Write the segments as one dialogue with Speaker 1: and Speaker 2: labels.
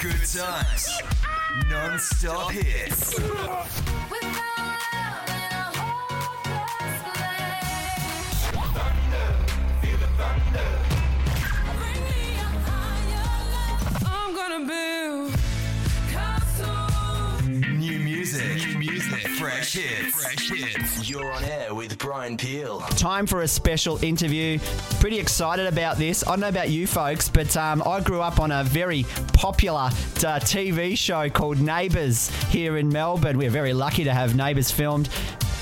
Speaker 1: Good times. Non-stop hits. Fresh hits. Fresh hits.
Speaker 2: You're on air with Brian Peel.
Speaker 3: Time for a special interview. Pretty excited about this. I don't know about you folks, but um, I grew up on a very popular uh, TV show called Neighbours here in Melbourne. We're very lucky to have Neighbours filmed.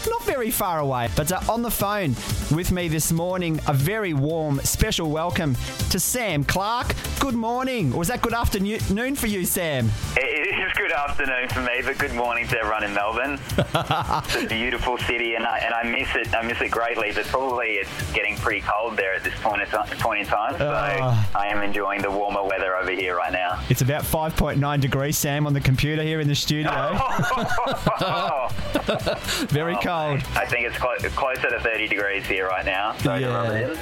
Speaker 3: Not very far away, but uh, on the phone with me this morning, a very warm, special welcome to Sam Clark. Good morning, or was that good afternoon for you, Sam?
Speaker 4: It is good afternoon for me, but good morning to everyone in Melbourne. it's a beautiful city, and I, and I miss it. I miss it greatly, but probably it's getting pretty cold there at this point point in time. So
Speaker 3: Ah.
Speaker 4: I am enjoying the warmer weather over here right now.
Speaker 3: It's about 5.9 degrees, Sam, on the computer here in the studio.
Speaker 4: Oh,
Speaker 3: Very cold.
Speaker 4: I think it's clo- closer to 30 degrees here right now. So
Speaker 3: Yeah.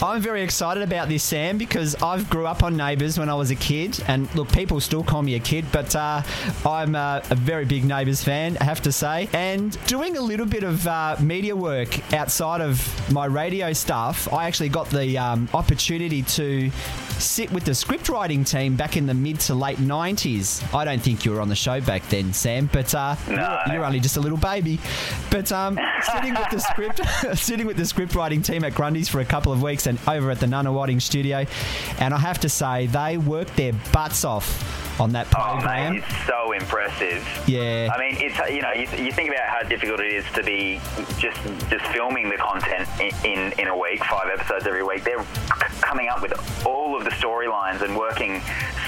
Speaker 3: I'm very excited about this, Sam, because I've grew up on Neighbours when I was a kid, and look, people still call me a kid, but uh, I'm uh, a very big Neighbours fan, I have to say. And doing a little bit of uh, media work outside of my radio stuff, I actually got the um, opportunity to sit with the script writing team back in the mid to late 90s. I don't think you were on the show back then, Sam, but uh,
Speaker 4: No.
Speaker 3: you're, you're only just a little baby. But um, sitting with the script, sitting with the script writing team at Grundy's for a couple of weeks and over at the Nunawading studio, and I have to say they worked their butts off on that
Speaker 4: oh,
Speaker 3: program.
Speaker 4: mate, it's so impressive.
Speaker 3: yeah.
Speaker 4: I mean, it's you know, you, you think about how difficult it is to be just just filming the content in, in, in a week, five episodes every week. They're coming up with all of the storylines and working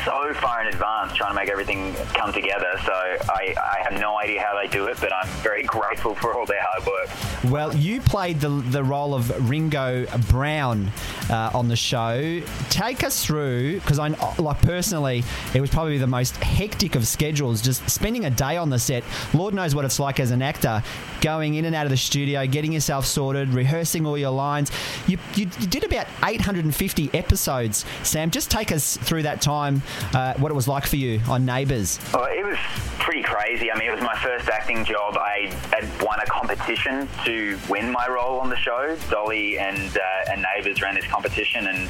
Speaker 4: so far in advance, trying to make everything come together. So I, I have no idea how they do it, but I'm very grateful for all their hard work.
Speaker 3: Well, you played the, the role of Ringo Brown uh, on the show. Take us through, because I like personally, it was probably the most hectic of schedules. Just spending a day on the set. Lord knows what it's like as an actor, going in and out of the studio, getting yourself sorted, rehearsing all your lines. You, you, you did about 850 episodes. Sam, just take us through that time, uh, what it was like for you on Neighbours.
Speaker 4: Well, it was pretty crazy. I mean, it was my first acting job. I had won a competition to win my role on the show. Dolly and uh, and Neighbours ran this competition, and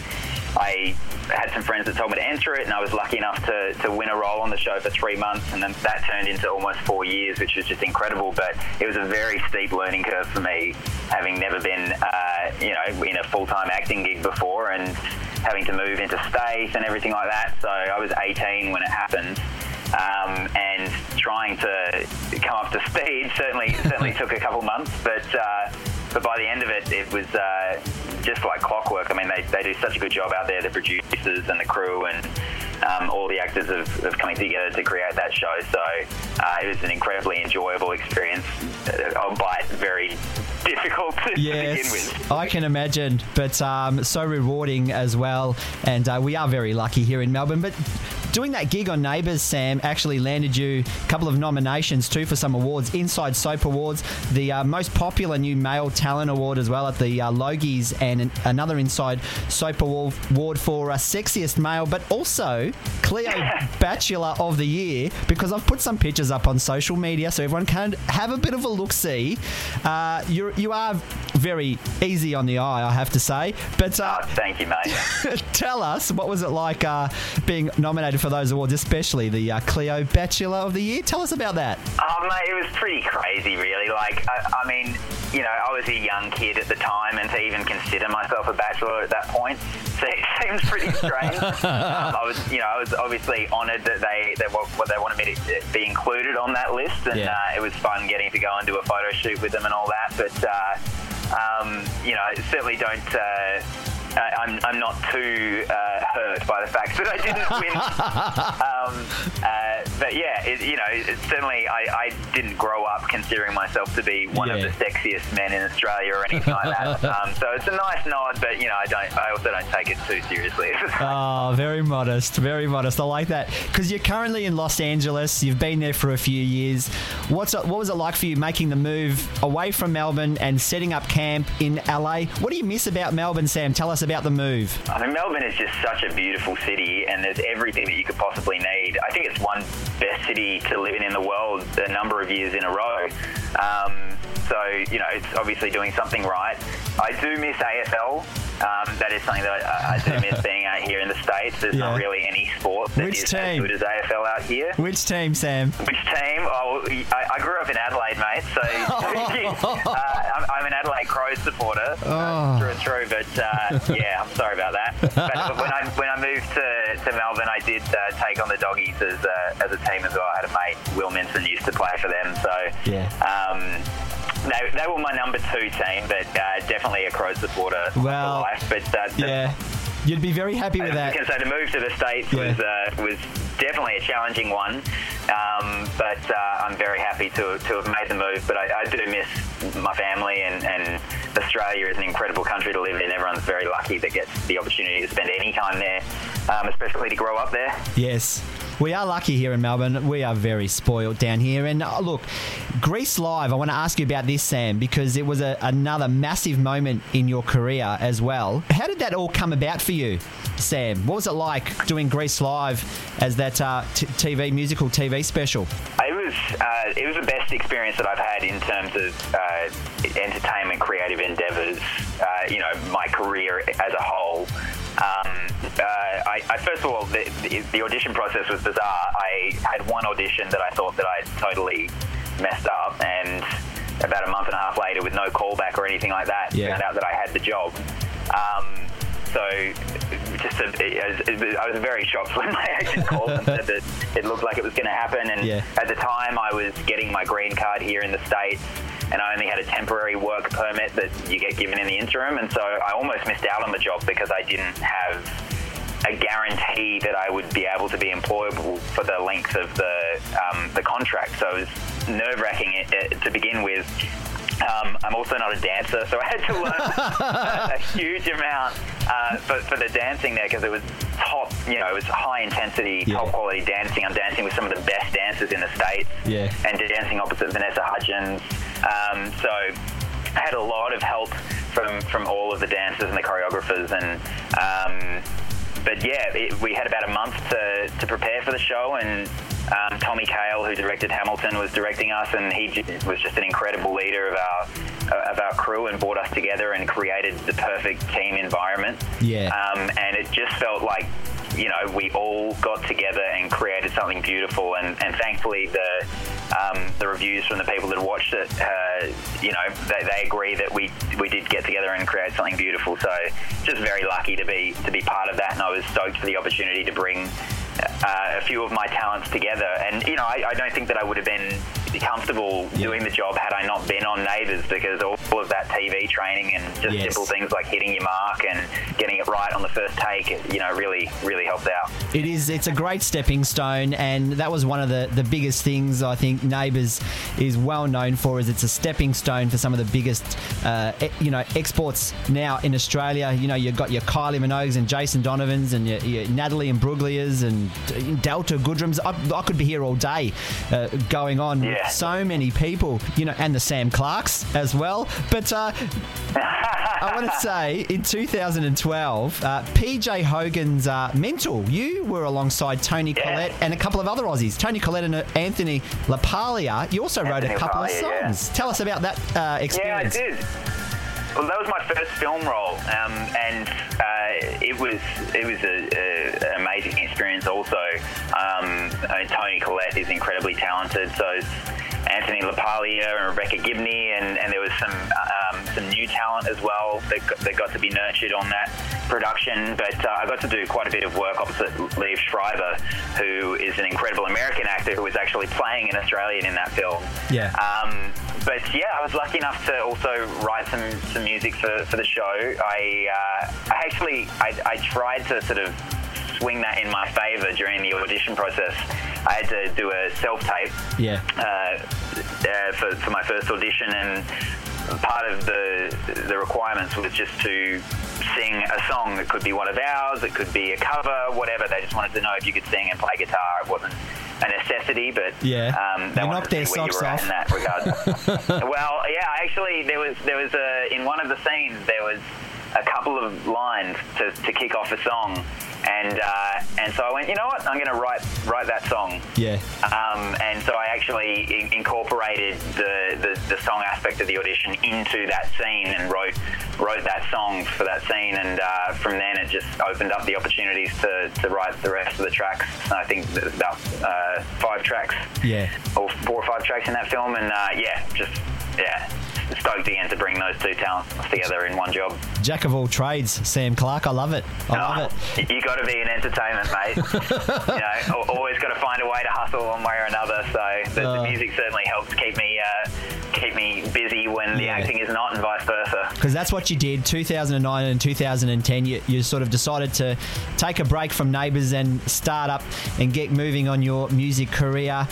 Speaker 4: I had some friends that told me to enter it, and I was lucky enough to, to win a role on the show for three months, and then that turned into almost four years, which was just incredible. But it was a very steep learning curve for me, having never been, uh, you know, in a full-time acting gig before, and having to move into space and everything like that. So I was 18 when it happened um, and trying to come up to speed certainly certainly took a couple months, but uh, but by the end of it, it was uh, just like clockwork. I mean, they, they do such a good job out there, the producers and the crew and um, all the actors of, of coming together to create that show. So uh, it was an incredibly enjoyable experience, uh, albeit very difficult to, to begin
Speaker 3: Yes,
Speaker 4: with.
Speaker 3: I can imagine, but um, so rewarding as well. And uh, we are very lucky here in Melbourne. But doing that gig on Neighbours, Sam, actually landed you a couple of nominations too for some awards. Inside Soap Awards, the uh, most popular new male talent award as well at the uh, Logies, and an, another Inside Soap Award for uh, sexiest male, but also Cleo Bachelor of the Year because I've put some pictures up on social media so everyone can have a bit of a look see. Uh, you're, you are very easy on the eye, I have to say. But uh,
Speaker 4: Oh, thank you, mate.
Speaker 3: tell us, what was it like uh, being nominated for those awards, especially the uh, Cleo Bachelor of the Year? Tell us about that.
Speaker 4: Oh, mate, it was pretty crazy, really. Like, I, I mean, you know, I was a young kid at the time, and to even consider myself a bachelor at that point se- seems pretty strange. um, I was, you know, I was obviously honoured that they they, wa- well, they wanted me to be included on that list, and
Speaker 3: Yeah.
Speaker 4: uh, it was fun getting to go and do a photo shoot with them and all that. But uh, um, you know, certainly don't. Uh, I- I'm, I'm not too uh, hurt by the fact that I didn't win. um, uh, but yeah, it, you know, it, certainly I, I didn't grow up considering myself to be one of the sexiest men in Australia or anything like that. Um, so it's a nice nod, but you know, I don't. I also don't take it too seriously.
Speaker 3: Oh, very modest, very modest. I like that because you're currently in Los Angeles. You've been there for a few years. What's what was it like for you making the move away from Melbourne and setting up camp in LA? What do you miss about Melbourne, Sam? Tell us about the move.
Speaker 4: I mean, Melbourne is just such a beautiful city, and there's everything that you could possibly need. I think it's one best city to live in in the world a number of years in a row. Um, so, you know, it's obviously doing something right. I do miss AFL. Um, that is something that I, I do miss being out here in the States. There's
Speaker 3: Yeah.
Speaker 4: not really any sport that
Speaker 3: Which
Speaker 4: is
Speaker 3: team?
Speaker 4: as good as AFL out here.
Speaker 3: Which team, Sam?
Speaker 4: Which team? Oh, I, I grew up in Adelaide, mate. So uh, I'm, I'm an Adelaide Crows supporter
Speaker 3: Oh.
Speaker 4: uh, through and through. But uh, yeah, I'm sorry about that. But when I when I moved to, to Melbourne, I did uh, take on the doggies as a, as a team as well. I had a mate, Will Minson, used to play for them. So
Speaker 3: Yeah.
Speaker 4: um, they, they were my number two team, but uh, definitely a Crows supporter
Speaker 3: Well,
Speaker 4: life. But uh, the-
Speaker 3: Yeah. You'd be very happy with that.
Speaker 4: was going to say the move to the states
Speaker 3: Yeah.
Speaker 4: was uh, was definitely a challenging one, um, but uh, I'm very happy to, to have made the move. But I, I do miss my family, and, and Australia is an incredible country to live in. Everyone's very lucky that gets the opportunity to spend any time there, um, especially to grow up there.
Speaker 3: Yes. We are lucky here in Melbourne. We are very spoiled down here. And uh, look, Grease Live, I want to ask you about this, Sam, because it was a, another massive moment in your career as well. How did that all come about for you, Sam? What was it like doing Grease Live as that uh, t- TV, musical TV special?
Speaker 4: It was uh, it was the best experience that I've had in terms of uh, entertainment, creative endeavours. Uh, you know, my career as a whole. Um, uh, I, I first of all, the, the, audition process was bizarre. I had one audition that I thought that I totally messed up, and about a month and a half later, with no callback or anything like that,
Speaker 3: Yeah.
Speaker 4: found out that I had the job. Um, so, just a, it, it, I was very shocked when my agent called and said that it looked like it was going to happen. And
Speaker 3: Yeah.
Speaker 4: at the time, I was getting my green card here in the states, and I only had a temporary work permit that you get given in the interim. And so I almost missed out on the job because I didn't have a guarantee that I would be able to be employable for the length of the um, the contract. So it was nerve wracking to begin with. Um, I'm also not a dancer, so I had to learn a huge amount uh, for, for the dancing there because it was top, you know, it was high intensity,
Speaker 3: Yeah.
Speaker 4: top quality dancing. I'm dancing with some of the best dancers in the States
Speaker 3: Yeah.
Speaker 4: and dancing opposite Vanessa Hudgens. Um, so I had a lot of help from, from all of the dancers and the choreographers and um, but yeah, it, we had about a month to, to prepare for the show, and um, Tommy Kail, who directed Hamilton, was directing us, and he j- was just an incredible leader of our of our crew and brought us together and created the perfect team environment.
Speaker 3: Yeah.
Speaker 4: Um, and it just felt like you know we all got together and created something beautiful, and, and thankfully the um, the reviews from the people that watched it, uh, you know, they, they agree that we we did get together and create something beautiful. So just very lucky to be to be part of that, and I was stoked for the opportunity to bring uh, a few of my talents together. And you know, I, I don't think that I would have been comfortable doing the job had I not been on Neighbours because all, of that TV training and just
Speaker 3: Yes.
Speaker 4: simple things like hitting your mark and getting it right on the first take, you know, really really helped out.
Speaker 3: It is. It's a great stepping stone, and that was one of the, the biggest things I think Neighbours is well known for. Is it's a stepping stone for some of the biggest, uh, you know, exports now in Australia. You know, you've got your Kylie Minogues and Jason Donovans and your, your Natalie Imbruglias and Delta Goodrems. I, I could be here all day, uh, going on. with
Speaker 4: Yeah.
Speaker 3: So many people, you know, and the Sam Clarks as well. But uh, I want to say in 2012, uh, PJ Hogan's uh, Mental, you were alongside Toni
Speaker 4: Yeah.
Speaker 3: Collette and a couple of other Aussies, Toni Collette and uh, Anthony LaPaglia. You also wrote a
Speaker 4: Anthony
Speaker 3: couple of
Speaker 4: LaPaglia, yeah.
Speaker 3: songs. Tell us about that uh,
Speaker 4: Yeah, I
Speaker 3: experience.
Speaker 4: did. Well, that was my first film role, um, and uh, it was it was a, a, an amazing experience. Also, um, I mean, Toni Collette is incredibly talented. So Anthony LaPaglia and Rebecca Gibney, and, and there was some um, some new talent as well that got, that got to be nurtured on that production. But uh, I got to do quite a bit of work opposite Liev Schreiber, who is an incredible American actor who was actually playing an Australian in that film.
Speaker 3: Yeah.
Speaker 4: Um, but yeah, I was lucky enough to also write some, some music for, for the show. I, uh, I actually I, I tried to sort of swing that in my favour during the audition process. I had to do a self tape
Speaker 3: Yeah.
Speaker 4: uh, uh, for, for my first audition, and part of the the requirements was just to sing a song. It could be one of ours, it could be a cover, whatever. They just wanted to know if you could sing and play guitar. It wasn't a necessity, but
Speaker 3: Yeah.
Speaker 4: um, they
Speaker 3: knocked their socks off.
Speaker 4: in that regard. well, yeah, actually, there was there was a in one of the scenes there was a couple of lines to, to kick off a song, and uh, and so I went, you know what, I'm going to write write that song.
Speaker 3: Yeah.
Speaker 4: Um, and so I actually in- incorporated the, the, the song aspect of the audition into that scene and wrote wrote that song for that scene. And uh, from then it just opened up the opportunities to, to write the rest of the tracks. I think there's about uh, five tracks
Speaker 3: Yeah.
Speaker 4: or four or five tracks in that film. And uh, yeah, just yeah, stoked again to bring those two talents together in one job.
Speaker 3: Jack of all trades, Sam Clark. I love it. I love
Speaker 4: Oh,
Speaker 3: it.
Speaker 4: You got to be in entertainment, mate. you know, always got to find a way to hustle one way or another. So the,
Speaker 3: Uh.
Speaker 4: the music certainly helps keep me uh, keep me busy when the
Speaker 3: Yeah.
Speaker 4: acting is not, and vice versa.
Speaker 3: Because that's what you did 2009 and 2010. You, you sort of decided to take a break from Neighbours and start up and get moving on your music career.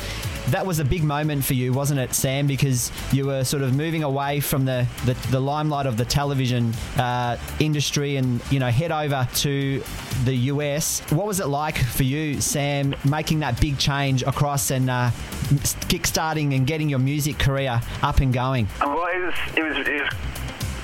Speaker 3: That was a big moment for you, wasn't it, Sam? Because you were sort of moving away from the, the, the limelight of the television uh, industry and, you know, head over to the US. What was it like for you, Sam, making that big change across and uh, kick-starting and getting your music career up and going?
Speaker 4: Well, it was it was it was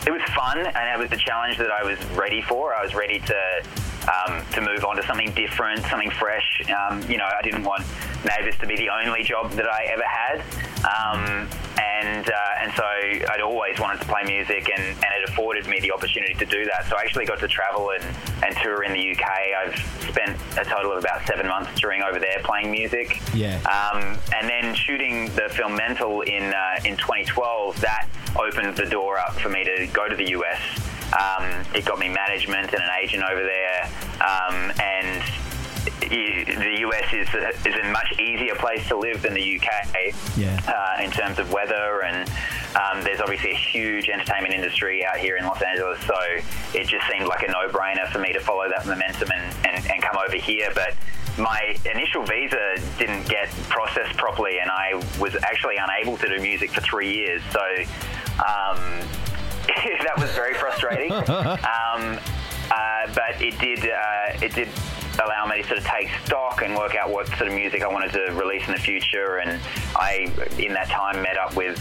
Speaker 4: it was fun, and it was the challenge that I was ready for. I was ready to um, to move on to something different, something fresh. Um, you know, I didn't want Neighbours to be the only job that I ever had, um, and uh, and so I'd always wanted to play music, and, and it afforded me the opportunity to do that. So I actually got to travel and, and tour in the UK. I've spent a total of about seven months touring over there playing music.
Speaker 3: Yeah.
Speaker 4: Um, and then shooting the film Mental in uh, in 2012, that opened the door up for me to go to the US. Um, it got me management and an agent over there, um, and the US is a, is a much easier place to live than the UK
Speaker 3: Yeah.
Speaker 4: uh, in terms of weather. And um, there's obviously a huge entertainment industry out here in Los Angeles. So it just seemed like a no-brainer for me to follow that momentum and, and, and come over here. But my initial visa didn't get processed properly and I was actually unable to do music for three years. So um, that was very frustrating um, uh, but it did uh, it did allow me to sort of take stock and work out what sort of music I wanted to release in the future. And I, in that time, met up with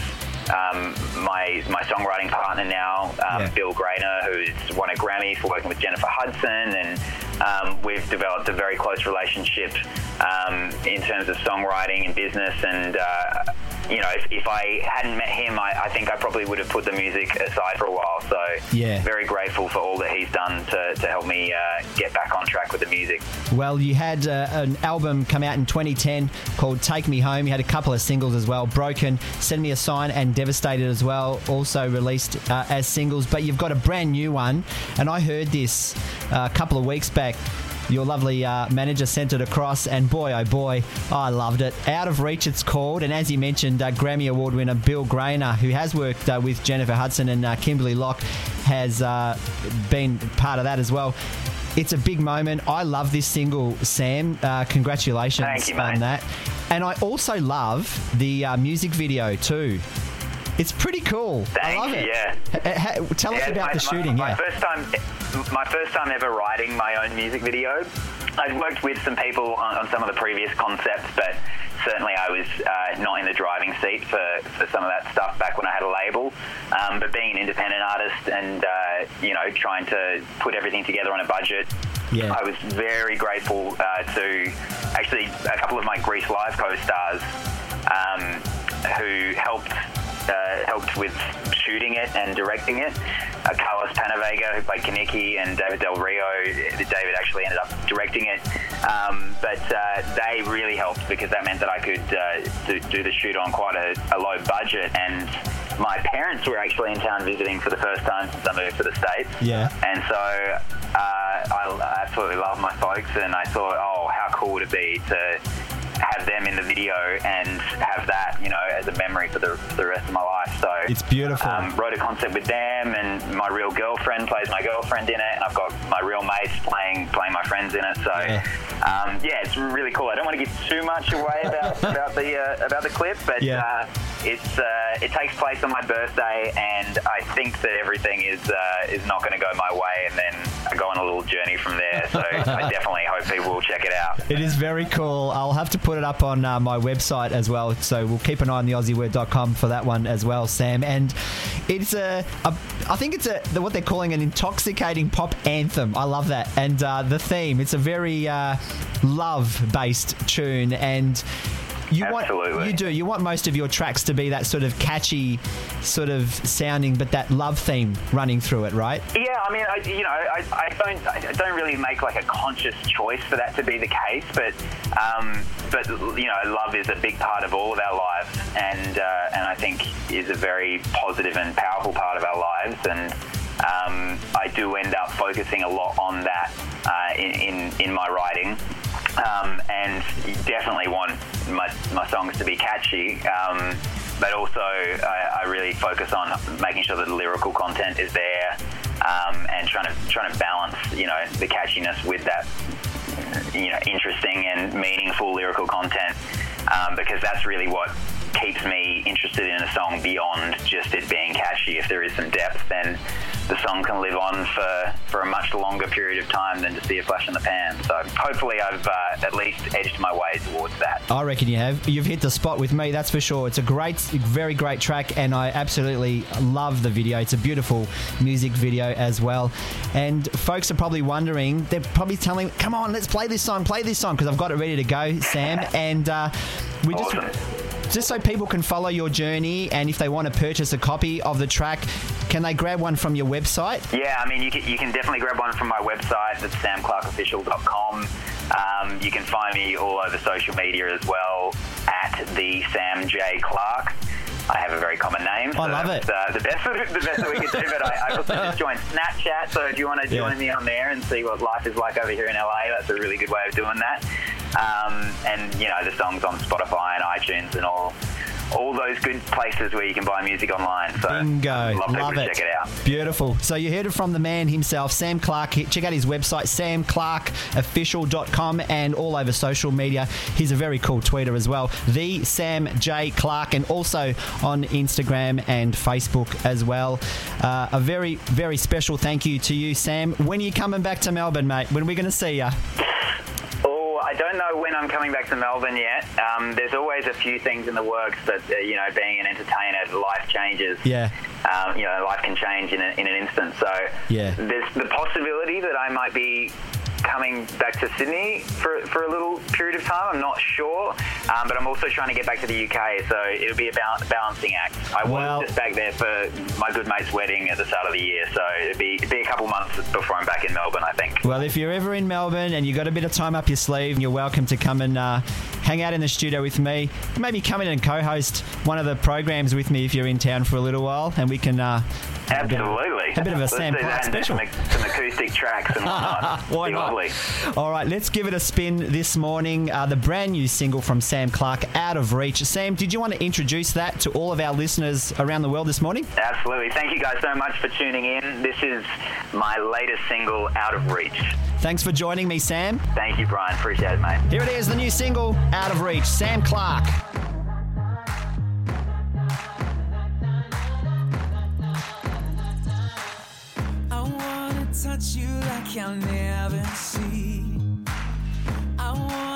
Speaker 4: um, my my songwriting partner now, um,
Speaker 3: Yeah.
Speaker 4: Bill Grainer, who's won a Grammy for working with Jennifer Hudson, and um, we've developed a very close relationship um, in terms of songwriting and business. And uh, you know, if, if I hadn't met him, I, I think I probably would have put the music aside for a while. So
Speaker 3: Yeah.
Speaker 4: very grateful for all that he's done to, to help me uh, get back on track with the music.
Speaker 3: Well, you had uh, an album come out in 2010 called Take Me Home. You had a couple of singles as well Broken, Send Me a Sign, and Devastated as well, also released uh, as singles. But you've got a brand new one, and I heard this uh, a couple of weeks back. Your lovely uh, manager sent it across, and boy, oh boy, I loved it. Out of Reach, it's called. And as you mentioned, uh, Grammy Award winner Bill Grainer, who has worked uh, with Jennifer Hudson and uh, Kimberly Locke, has uh, been part of that as well. It's a big moment. I love this single, Sam. Uh, congratulations
Speaker 4: you,
Speaker 3: on that. And I also love the uh, music video too. It's pretty cool. I
Speaker 4: Thank
Speaker 3: love
Speaker 4: you,
Speaker 3: it.
Speaker 4: yeah.
Speaker 3: Ha- ha- tell us about
Speaker 4: my,
Speaker 3: the shooting.
Speaker 4: My,
Speaker 3: yeah.
Speaker 4: my first time, my first time ever writing my own music video. I'd worked with some people on, on some of the previous concepts, but certainly I was uh, not in the driving seat for, for some of that stuff back when I had a label. Um, but being an independent artist and uh, you know trying to put everything together on a budget,
Speaker 3: Yeah.
Speaker 4: I was very grateful uh, to actually a couple of my Grease Live co-stars um, who helped uh, helped with shooting it and directing it. Uh, Carlos PenaVega, who played Kenickie, and David Del Rio. David actually ended up directing it, um, but uh, they really helped because that meant that I could uh, do, do the shoot on quite a, a low budget. And my parents were actually in town visiting for the first time since I moved to the states.
Speaker 3: Yeah.
Speaker 4: And so uh, I absolutely love my folks, and I thought, oh, how cool would it be to have them in the video and have that, you know, as a memory for the, for the rest of my life. So
Speaker 3: It's beautiful.
Speaker 4: Um, wrote a concept with them, and my real girlfriend plays my girlfriend in it, and I've got my real mates playing playing my friends in it. So
Speaker 3: Yeah.
Speaker 4: um, yeah, it's really cool. I don't want to give too much away about about the uh, about the clip, but
Speaker 3: Yeah.
Speaker 4: uh, it's uh, it takes place on my birthday, and I think that everything is uh, is not going to go my way, and then go on a little journey from there. So I definitely hope people will check it out.
Speaker 3: It is very cool. I'll have to put it up on uh, my website as well. So we'll keep an eye on the AussieWord.com for that one as well, Sam. And it's a, a I think it's a what they're calling an intoxicating pop anthem. I love that. And uh, the theme, it's a very uh, love-based tune and. You
Speaker 4: Absolutely.
Speaker 3: want you do you want most of your tracks to be that sort of catchy, sort of sounding, but that love theme running through it, right?
Speaker 4: Yeah, I mean, I, you know, I, I don't, I don't really make like a conscious choice for that to be the case, but, um, but you know, love is a big part of all of our lives, and uh, and I think is a very positive and powerful part of our lives, and um, I do end up focusing a lot on that uh, in, in in my writing. Um, and definitely want my, my songs to be catchy. Um, but also, I, I, really focus on making sure that the lyrical content is there, um, and trying to trying to balance, you know, the catchiness with that, you know, interesting and meaningful lyrical content, um, because that's really what keeps me interested in a song beyond just it being catchy. If there is some depth, then the song can live on for, for a much longer period of time than just be a flash in the pan. So hopefully I've uh, at least edged my way towards that.
Speaker 3: I reckon you have. You've hit the spot with me, that's for sure. It's a great, very great track, and I absolutely love the video. It's a beautiful music video as well. And folks are probably wondering, they're probably telling, come on, let's play this song, play this song, because I've got it ready to go, Sam. and uh, we.
Speaker 4: Awesome
Speaker 3: just so people can follow your journey and if they want to purchase a copy of the track, can they grab one from your website?
Speaker 4: Yeah, I mean, you can, you can definitely grab one from my website. That's samclarkofficial.com. Um, you can find me all over social media as well at the Sam J Clark. I have a very common name.
Speaker 3: So I love it.
Speaker 4: Uh, the best, the best that we can do. But I, I also just joined Snapchat, so if you want to join yeah. me on there and see what life is like over here in LA, that's a really good way of doing that. Um, and you know the songs on Spotify and iTunes and all all those good places where you can buy music online. So
Speaker 3: Bingo.
Speaker 4: love,
Speaker 3: love
Speaker 4: it. check it out.
Speaker 3: Beautiful. So you heard it from the man himself, Sam Clark. Check out his website, samclarkofficial.com and all over social media. He's a very cool tweeter as well. The Sam J. Clark and also on Instagram and Facebook as well. Uh, a very, very special thank you to you, Sam. When are you coming back to Melbourne, mate? When are we going to see you?
Speaker 4: I don't know when I'm coming back to Melbourne yet. Um, there's always a few things in the works, but uh, you know, being an entertainer, life changes.
Speaker 3: Yeah.
Speaker 4: Um, you know, life can change in, a, in an instant. So
Speaker 3: yeah.
Speaker 4: there's the possibility that I might be coming back to Sydney for, for a little period of time. I'm not sure, um, but I'm also trying to get back to the UK, so it'll be a balancing act. I well, was just back there for my good mate's wedding at the start of the year, so it'll be, it'll be a couple months before I'm back in Melbourne, I think.
Speaker 3: Well, if you're ever in Melbourne and you've got a bit of time up your sleeve, you're welcome to come and uh, hang out in the studio with me. Maybe come in and co-host one of the programs with me if you're in town for a little while, and we can. Uh,
Speaker 4: Absolutely.
Speaker 3: A bit of a Sam Clark special.
Speaker 4: Some, some, acoustic tracks and whatnot.
Speaker 3: Why not? Lovely. All right, let's give it a spin this morning. Uh, the brand new single from Sam Clark, Out of Reach. Sam, did you want to introduce that to all of our listeners around the world this morning?
Speaker 4: Absolutely. Thank you guys so much for tuning in. This is my latest single, Out of Reach.
Speaker 3: Thanks for joining me, Sam.
Speaker 4: Thank you, Brian. Appreciate it, mate.
Speaker 3: Here it is, the new single, Out of Reach, Sam Clark. Touch you like I'll never see. I wanna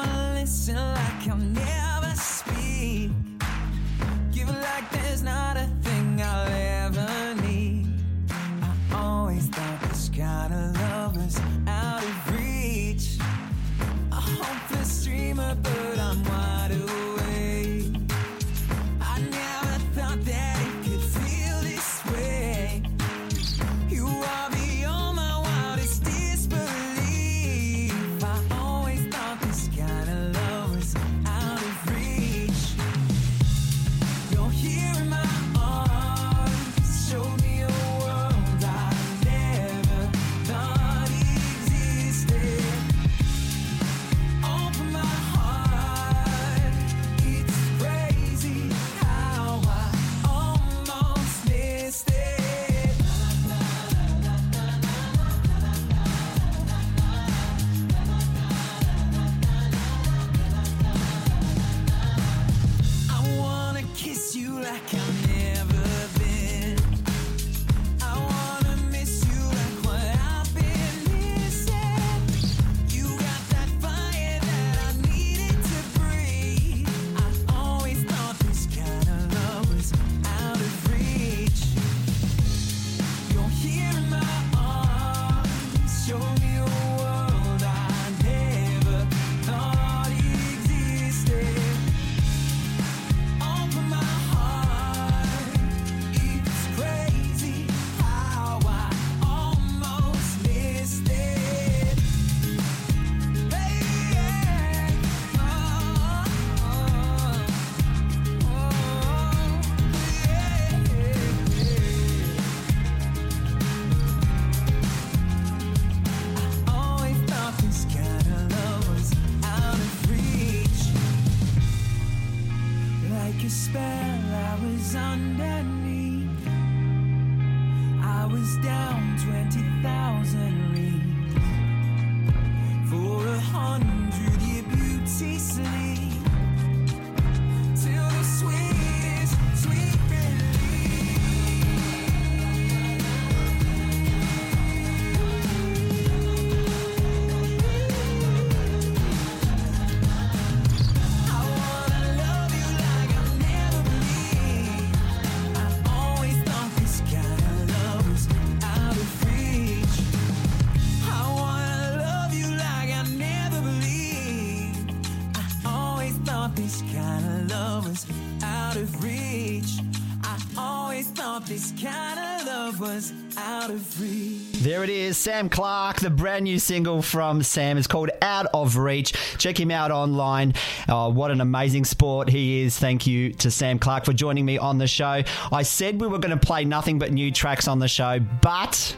Speaker 3: is Sam Clark. The brand new single from Sam is called Out of Reach. Check him out online. Oh, what an amazing sport he is. Thank you to Sam Clark for joining me on the show. I said we were going to play nothing but new tracks on the show, but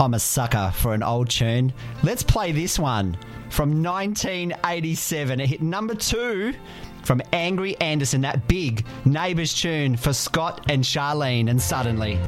Speaker 3: I'm a sucker for an old tune. Let's play this one from 1987. It hit number two from Angry Anderson, that big neighbours tune for Scott and Charlene, and suddenly.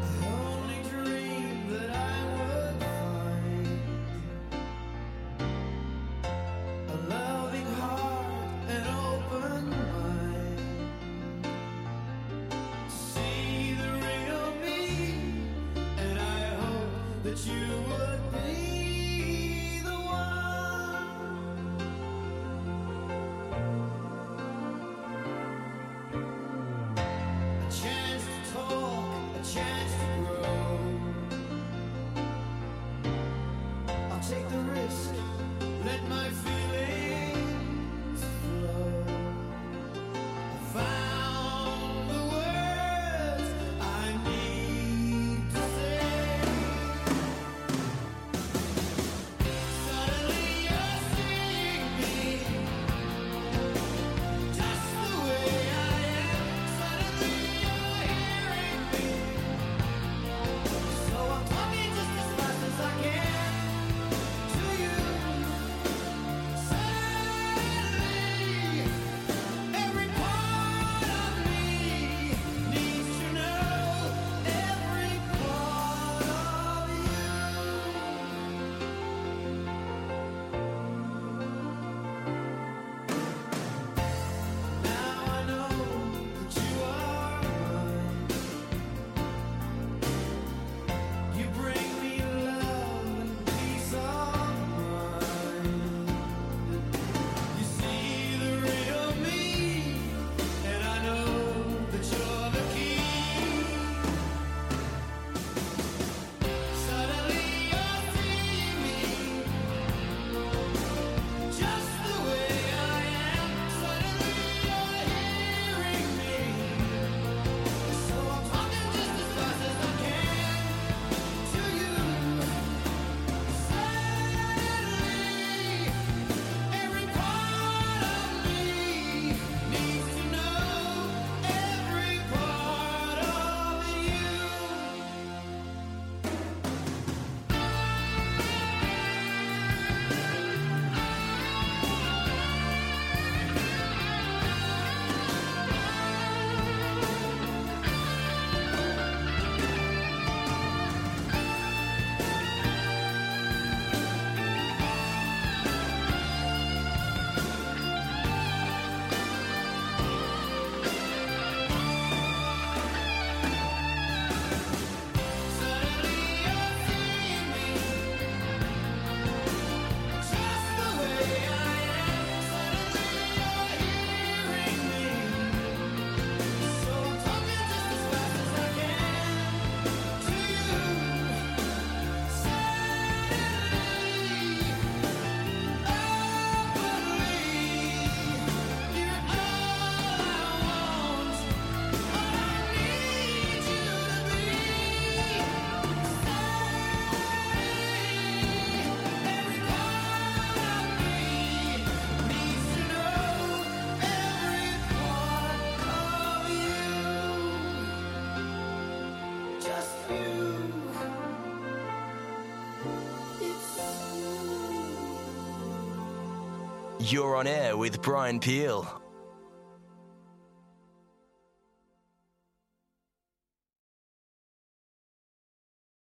Speaker 5: take the risk. Let my feet.
Speaker 2: You're on air with Brian Peel.